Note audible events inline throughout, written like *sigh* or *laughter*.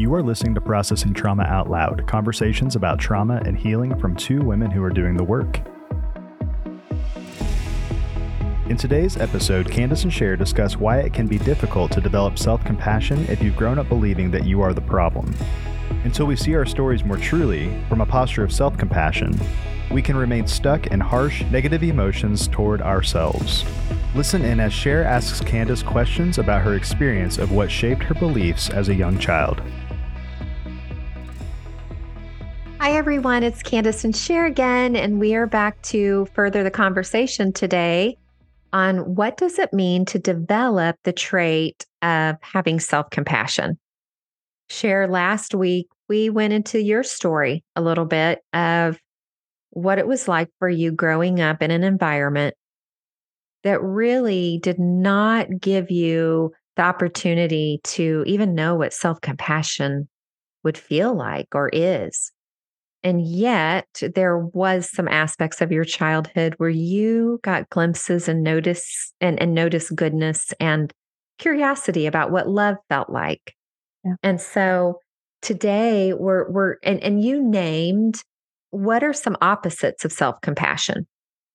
You are listening to Processing Trauma Out Loud conversations about trauma and healing from two women who are doing the work. In today's episode, Kandace and Sher discuss why it can be difficult to develop self compassion if you've grown up believing that you are the problem. Until we see our stories more truly from a posture of self compassion, we can remain stuck in harsh, negative emotions toward ourselves. Listen in as Sher asks Kandace questions about her experience of what shaped her beliefs as a young child. Hi, everyone. It's Kandace and Sher again, and we are back to further the conversation today on what does it mean to develop the trait of having self-compassion. Sher last week we went into your story a little bit of what it was like for you growing up in an environment that really did not give you the opportunity to even know what self compassion would feel like or is. And yet, there was some aspects of your childhood where you got glimpses and notice and, and notice goodness and curiosity about what love felt like. Yeah. And so today we're we're and, and you named what are some opposites of self-compassion?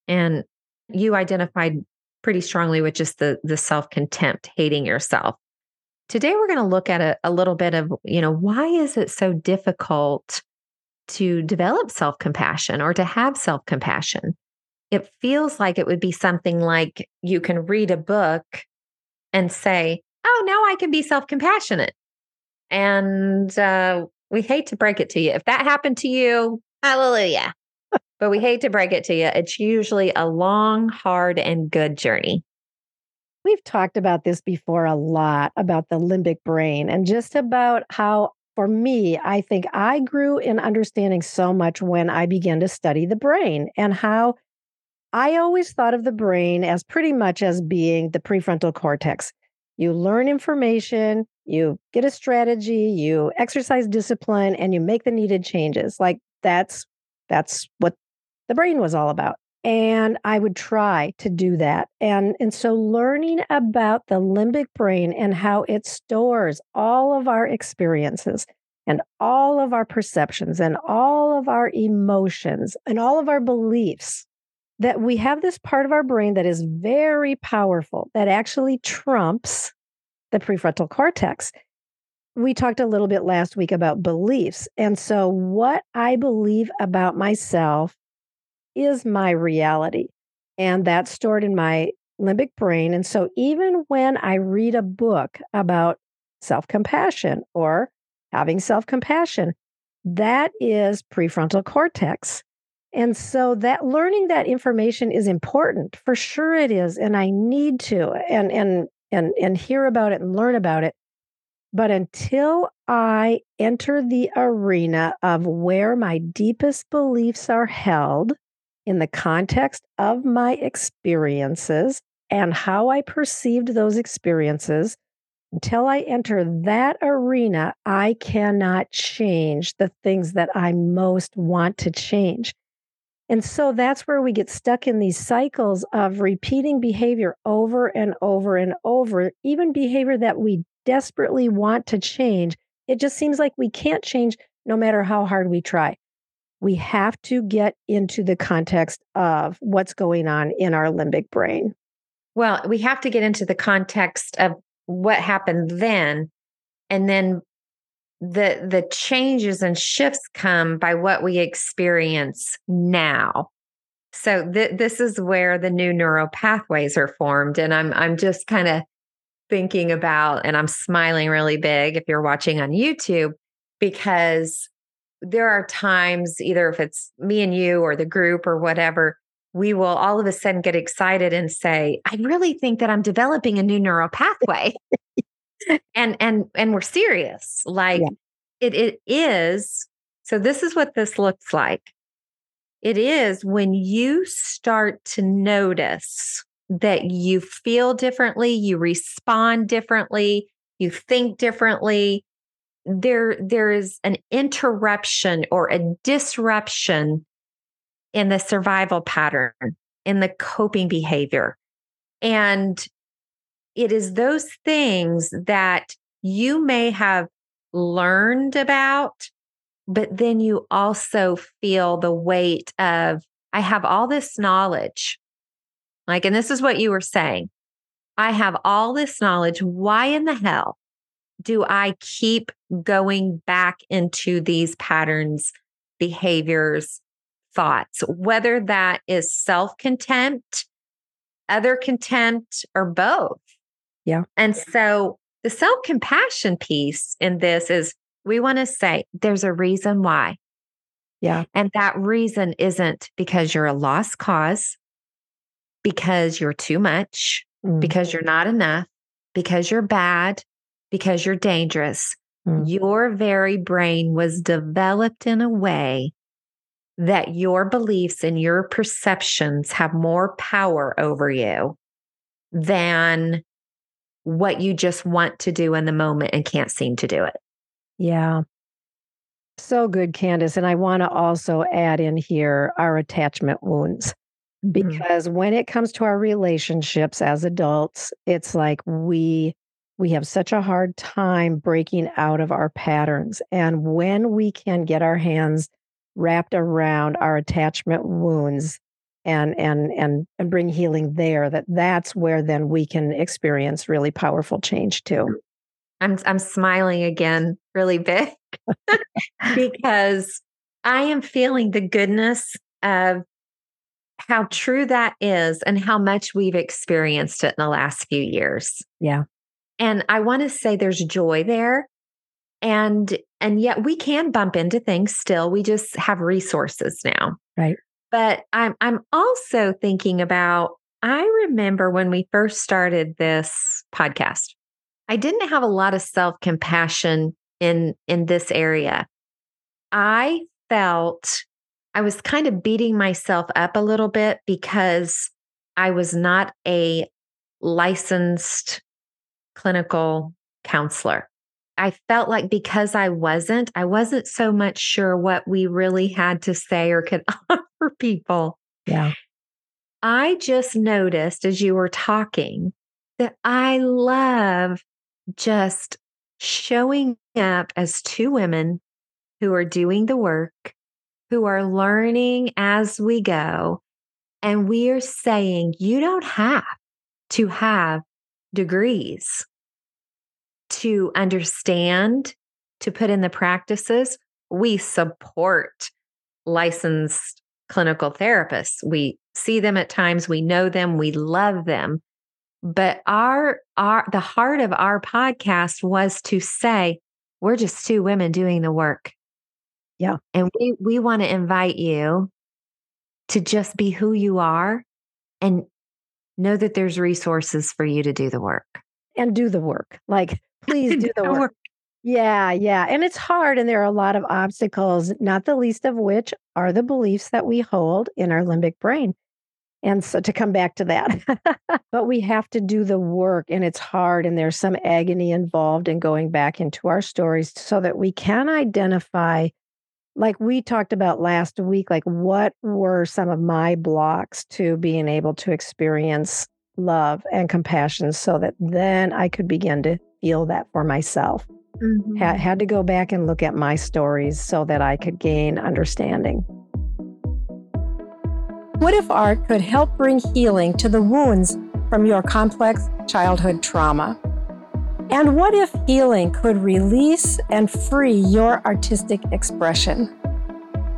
And you identified pretty strongly with just the the self-contempt, hating yourself. Today we're going to look at a, a little bit of, you know, why is it so difficult to develop self-compassion or to have self-compassion? It feels like it would be something like you can read a book and say, "Oh, now I can be self-compassionate." And uh, we hate to break it to you. If that happened to you, Hallelujah. but we hate to break it to you. It's usually a long, hard, and good journey. We've talked about this before a lot about the limbic brain and just about how, for me, I think I grew in understanding so much when I began to study the brain and how I always thought of the brain as pretty much as being the prefrontal cortex. You learn information, you get a strategy, you exercise discipline, and you make the needed changes. Like that's that's what the brain was all about and i would try to do that and and so learning about the limbic brain and how it stores all of our experiences and all of our perceptions and all of our emotions and all of our beliefs that we have this part of our brain that is very powerful that actually trumps the prefrontal cortex we talked a little bit last week about beliefs. And so, what I believe about myself is my reality. And that's stored in my limbic brain. And so, even when I read a book about self compassion or having self compassion, that is prefrontal cortex. And so that learning that information is important. For sure it is. And I need to and and and and hear about it and learn about it. But until I enter the arena of where my deepest beliefs are held in the context of my experiences and how I perceived those experiences, until I enter that arena, I cannot change the things that I most want to change. And so that's where we get stuck in these cycles of repeating behavior over and over and over, even behavior that we desperately want to change, it just seems like we can't change no matter how hard we try. We have to get into the context of what's going on in our limbic brain. Well, we have to get into the context of what happened then and then the the changes and shifts come by what we experience now. So th- this is where the new neural pathways are formed and I'm I'm just kind of thinking about, and I'm smiling really big if you're watching on YouTube, because there are times, either if it's me and you or the group or whatever, we will all of a sudden get excited and say, I really think that I'm developing a new neural pathway. and and and we're serious. Like yeah. it it is. So this is what this looks like. It is when you start to notice that you feel differently, you respond differently, you think differently. There, there is an interruption or a disruption in the survival pattern, in the coping behavior. And it is those things that you may have learned about, but then you also feel the weight of, I have all this knowledge. Like, and this is what you were saying. I have all this knowledge. Why in the hell do I keep going back into these patterns, behaviors, thoughts, whether that is self contempt, other contempt, or both? Yeah. And so the self compassion piece in this is we want to say there's a reason why. Yeah. And that reason isn't because you're a lost cause, because you're too much, mm. because you're not enough, because you're bad, because you're dangerous. Mm. Your very brain was developed in a way that your beliefs and your perceptions have more power over you than what you just want to do in the moment and can't seem to do it. Yeah. So good, Kandace. And I want to also add in here our attachment wounds. Mm-hmm. Because mm-hmm. when it comes to our relationships as adults, it's like we we have such a hard time breaking out of our patterns. And when we can get our hands wrapped around our attachment wounds and and and and bring healing there that that's where then we can experience really powerful change too. Mm. I'm i'm smiling again really *laughs* big because i am feeling the goodness of how true that is and how much we've experienced it in the last few years. Yeah and i want to say there's joy there and and yet we can bump into things still we just have resources now. Right. But i'm i'm also thinking about i remember when we first started this podcast i didn't have a lot of self-compassion in in this area. I felt i was kind of beating myself up a little bit because i was not a licensed clinical counselor I felt like because I wasn't, I wasn't so much sure what we really had to say or could *laughs* offer people. Yeah. I just noticed as you were talking that I love just showing up as two women who are doing the work, who are learning as we go. And we are saying, you don't have to have degrees to understand, to put in the practices, we support licensed clinical therapists. We see them at times, we know them, we love them. But our our the heart of our podcast was to say, we're just two women doing the work. Yeah. And we we want to invite you to just be who you are and know that there's resources for you to do the work. And do the work. Like Please *laughs* do the work. Yeah, yeah. And it's hard, and there are a lot of obstacles, not the least of which are the beliefs that we hold in our limbic brain. And so to come back to that, *laughs* but we have to do the work, and it's hard, and there's some agony involved in going back into our stories so that we can identify, like we talked about last week, like what were some of my blocks to being able to experience love and compassion so that then I could begin to feel that for myself. Mm-hmm. Had, had to go back and look at my stories so that I could gain understanding. What if art could help bring healing to the wounds from your complex childhood trauma? And what if healing could release and free your artistic expression?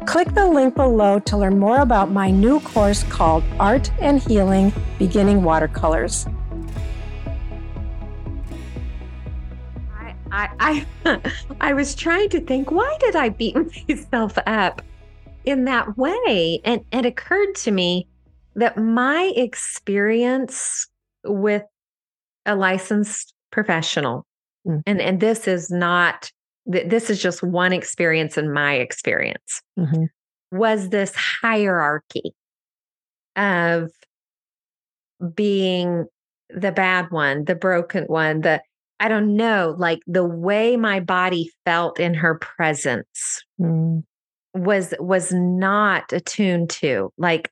Click the link below to learn more about my new course called Art and Healing Beginning Watercolors. I I I *laughs* was trying to think why did I beat *laughs* myself up in that way? And it occurred to me that my experience with a licensed professional mm. and and this is not this is just one experience in my experience mm-hmm. was this hierarchy of being the bad one the broken one the I don't know, like the way my body felt in her presence mm. was was not attuned to. Like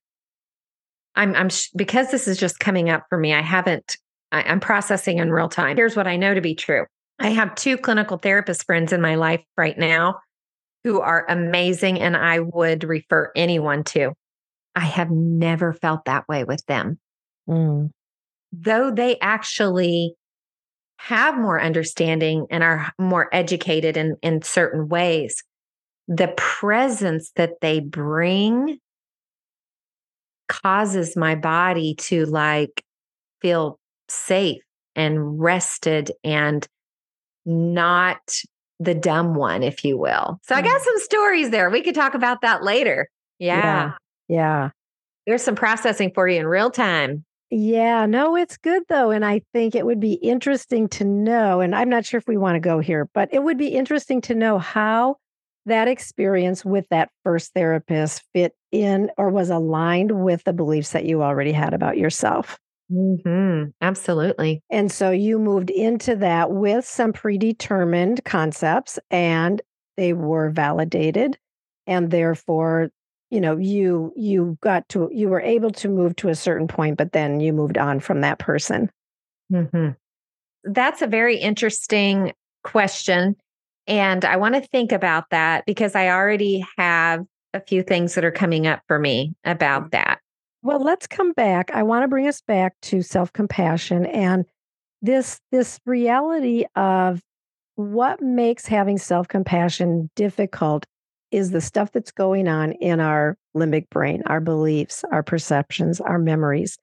I'm I'm sh- because this is just coming up for me. I haven't I'm processing in real time. Here's what I know to be true. I have two clinical therapist friends in my life right now who are amazing and I would refer anyone to. I have never felt that way with them. Mm. Though they actually have more understanding and are more educated in, in certain ways, the presence that they bring causes my body to like feel safe and rested and not the dumb one, if you will. So I mm. got some stories there. We could talk about that later. Yeah. Yeah. Yeah. There's some processing for you in real time. Yeah, no, it's good though. And I think it would be interesting to know, and I'm not sure if we want to go here, but it would be interesting to know how that experience with that first therapist fit in or was aligned with the beliefs that you already had about yourself. Mm-hmm. Absolutely. And so you moved into that with some predetermined concepts and they were validated. And therefore, you know, you you got to you were able to move to a certain point, but then you moved on from that person. Mm-hmm. That's a very interesting question. And I want to think about that because I already have a few things that are coming up for me about that. Well, let's come back. I want to bring us back to self-compassion and this this reality of what makes having self-compassion difficult is the stuff that's going on in our limbic brain, our beliefs, our perceptions, our memories.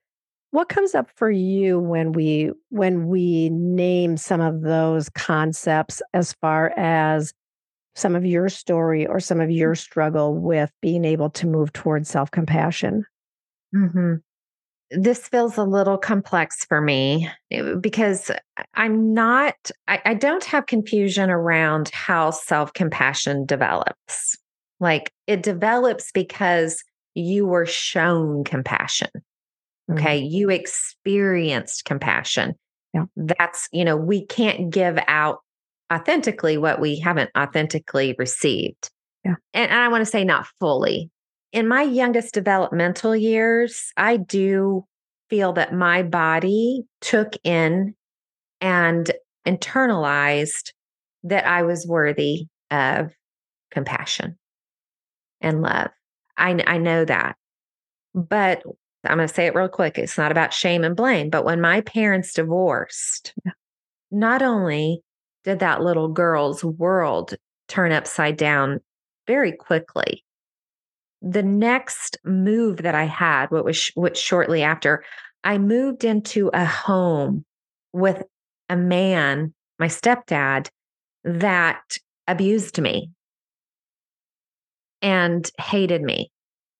What comes up for you when we when we name some of those concepts as far as some of your story or some of your mm. struggle with being able to move towards self-compassion? Mm-hmm. This feels a little complex for me eh, because I'm not, I, I don't have confusion around how self compassion develops. Like it develops because you were shown compassion. Okay. Mm-hmm. You experienced compassion. Yeah. That's, you know, we can't give out authentically what we haven't authentically received. Yeah. And, and I want to say not fully, in my youngest developmental years, I do feel that my body took in and internalized that I was worthy of compassion and love. I, I know that. But I'm going to say it real quick. It's not about shame and blame. But when my parents divorced, yeah. not only did that little girl's world turn upside down very quickly, the next move that I had, what was what shortly after, I moved into a home with a man, my stepdad, that abused me and hated me.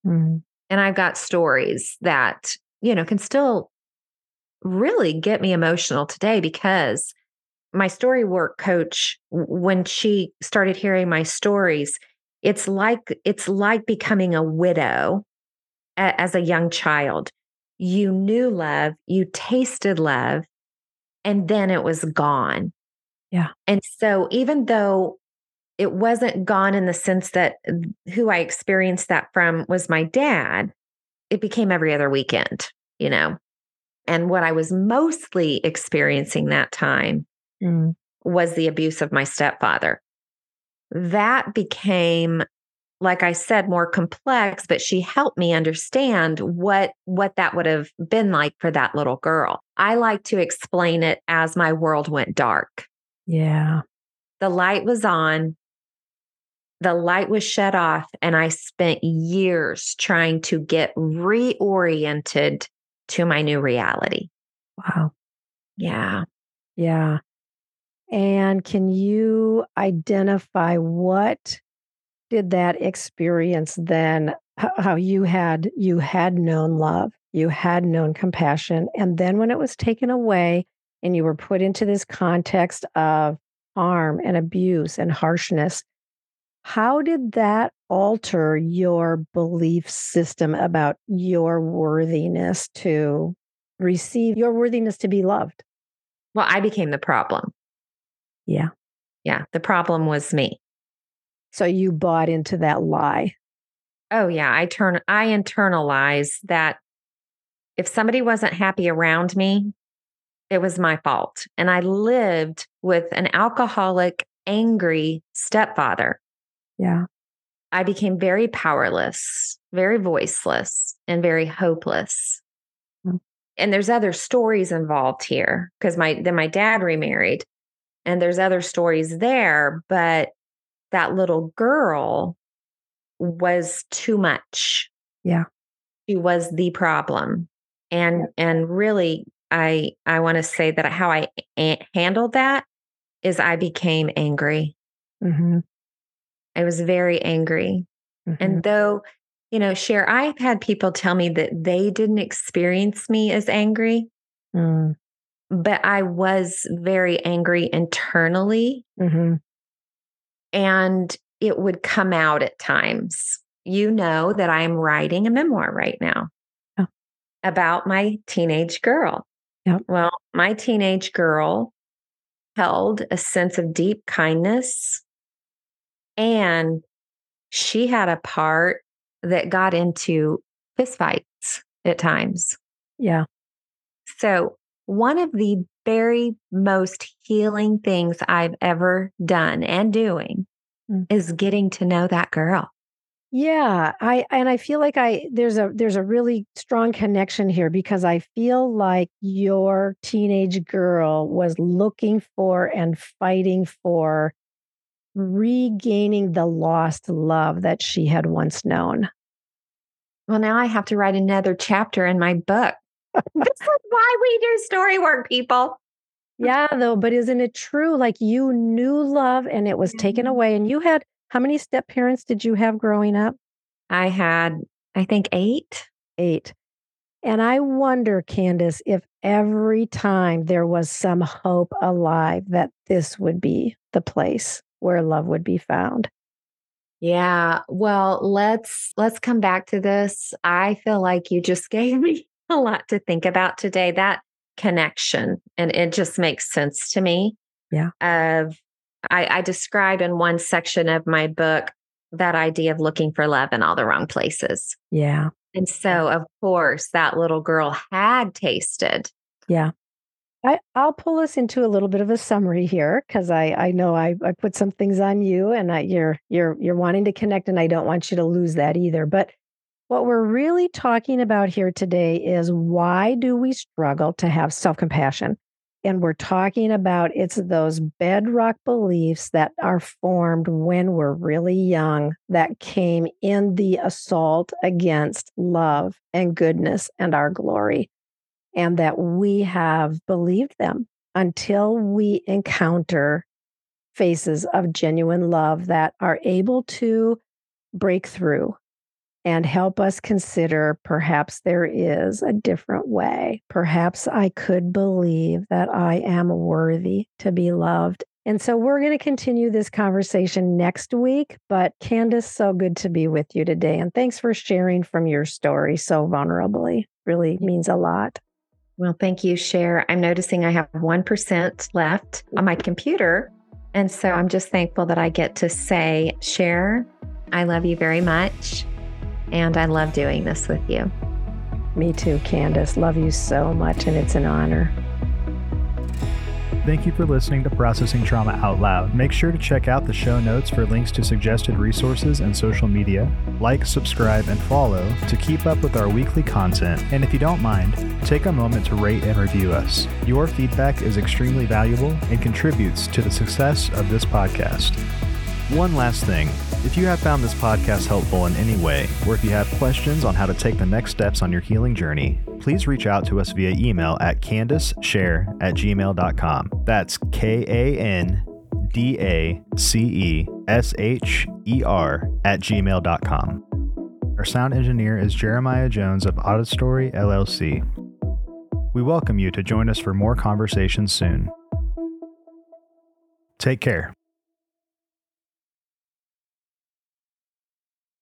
Mm-hmm. And I've got stories that, you know, can still really get me emotional today because my story work coach, when she started hearing my stories, it's like it's like becoming a widow a, as a young child. You knew love, you tasted love, and then it was gone. Yeah. And so even though it wasn't gone in the sense that who I experienced that from was my dad, it became every other weekend, you know. And what I was mostly experiencing that time mm. was the abuse of my stepfather that became like i said more complex but she helped me understand what what that would have been like for that little girl. I like to explain it as my world went dark. Yeah. The light was on. The light was shut off and i spent years trying to get reoriented to my new reality. Wow. Yeah. Yeah and can you identify what did that experience then how you had you had known love, you had known compassion and then when it was taken away and you were put into this context of harm and abuse and harshness, how did that alter your belief system about your worthiness to receive your worthiness to be loved? Well, I became the problem. Yeah. Yeah. The problem was me. So you bought into that lie. Oh yeah. I turn I internalized that if somebody wasn't happy around me, it was my fault. And I lived with an alcoholic, angry stepfather. Yeah. I became very powerless, very voiceless, and very hopeless. Mm. And there's other stories involved here because my then my dad remarried, and there's other stories there, but that little girl was too much. Yeah. She was the problem. And and really I I want to say that how I a- handled that is I became angry. hmm I was very angry. hmm And though, you know, Sher I've had people tell me that they didn't experience me as angry, mm but I was very angry internally hmm and it would come out at times. You know that I'm writing a memoir right now Oh. about my teenage girl. Yep. Well, my teenage girl held a sense of deep kindness and she had a part that got into fistfights at times. Yeah. So, one of the very most healing things I've ever done and doing Mm. is getting to know that girl. Yeah, I and I feel like I there's a there's a really strong connection here because I feel like your teenage girl was looking for and fighting for regaining the lost love that she had once known. Well, now I have to write another chapter in my book. This is why we do story work, people. Yeah, though, but isn't it true? Like you knew love and it was taken Mhm. away. And you had how many step parents did you have growing up? I had, I think, eight. Eight. And I wonder, Kandace, if every time there was some hope alive that this would be the place where love would be found. Yeah. Well, let's let's come back to this. I feel like you just gave me a lot to think about today. That connection, and it just makes sense to me. Yeah. Of I, I describe in one section of my book that idea of looking for love in all the wrong places. Yeah. And so, of course, that little girl had tasted. Yeah. I, I'll pull us into a little bit of a summary here because I, I know I, I put some things on you and I, you're you're you're wanting to connect and I don't want you to lose that either. But what we're really talking about here today is why do we struggle to have self-compassion? And we're talking about it's those bedrock beliefs that are formed when we're really young that came in the assault against love and goodness and our glory and that we have believed them until we encounter faces of genuine love that are able to break through and help us consider perhaps there is a different way. Perhaps I could believe that I am worthy to be loved. And so we're going to continue this conversation next week. But Kandace, so good to be with you today. And thanks for sharing from your story so vulnerably. Really means a lot. Well, thank you, Sher. I'm noticing I have 1% left on my computer. And so I'm just thankful that I get to say, Sher, I love you very much. And I love doing this with you. Me too, Kandace. Love you so much, and it's an honor. Thank you for listening to Processing Trauma Out Loud. Make sure to check out the show notes for links to suggested resources and social media. Like, subscribe, and follow to keep up with our weekly content. And if you don't mind, take a moment to rate and review us. Your feedback is extremely valuable and contributes to the success of this podcast. One last thing. If you have found this podcast helpful in any way, or if you have questions on how to take the next steps on your healing journey, please reach out to us via email at kandacesher at gmail.com. That's K A N D A C E S H E R at gmail.com. Our sound engineer is Jeremiah Jones of Audistory LLC. We welcome you to join us for more conversations soon. Take care.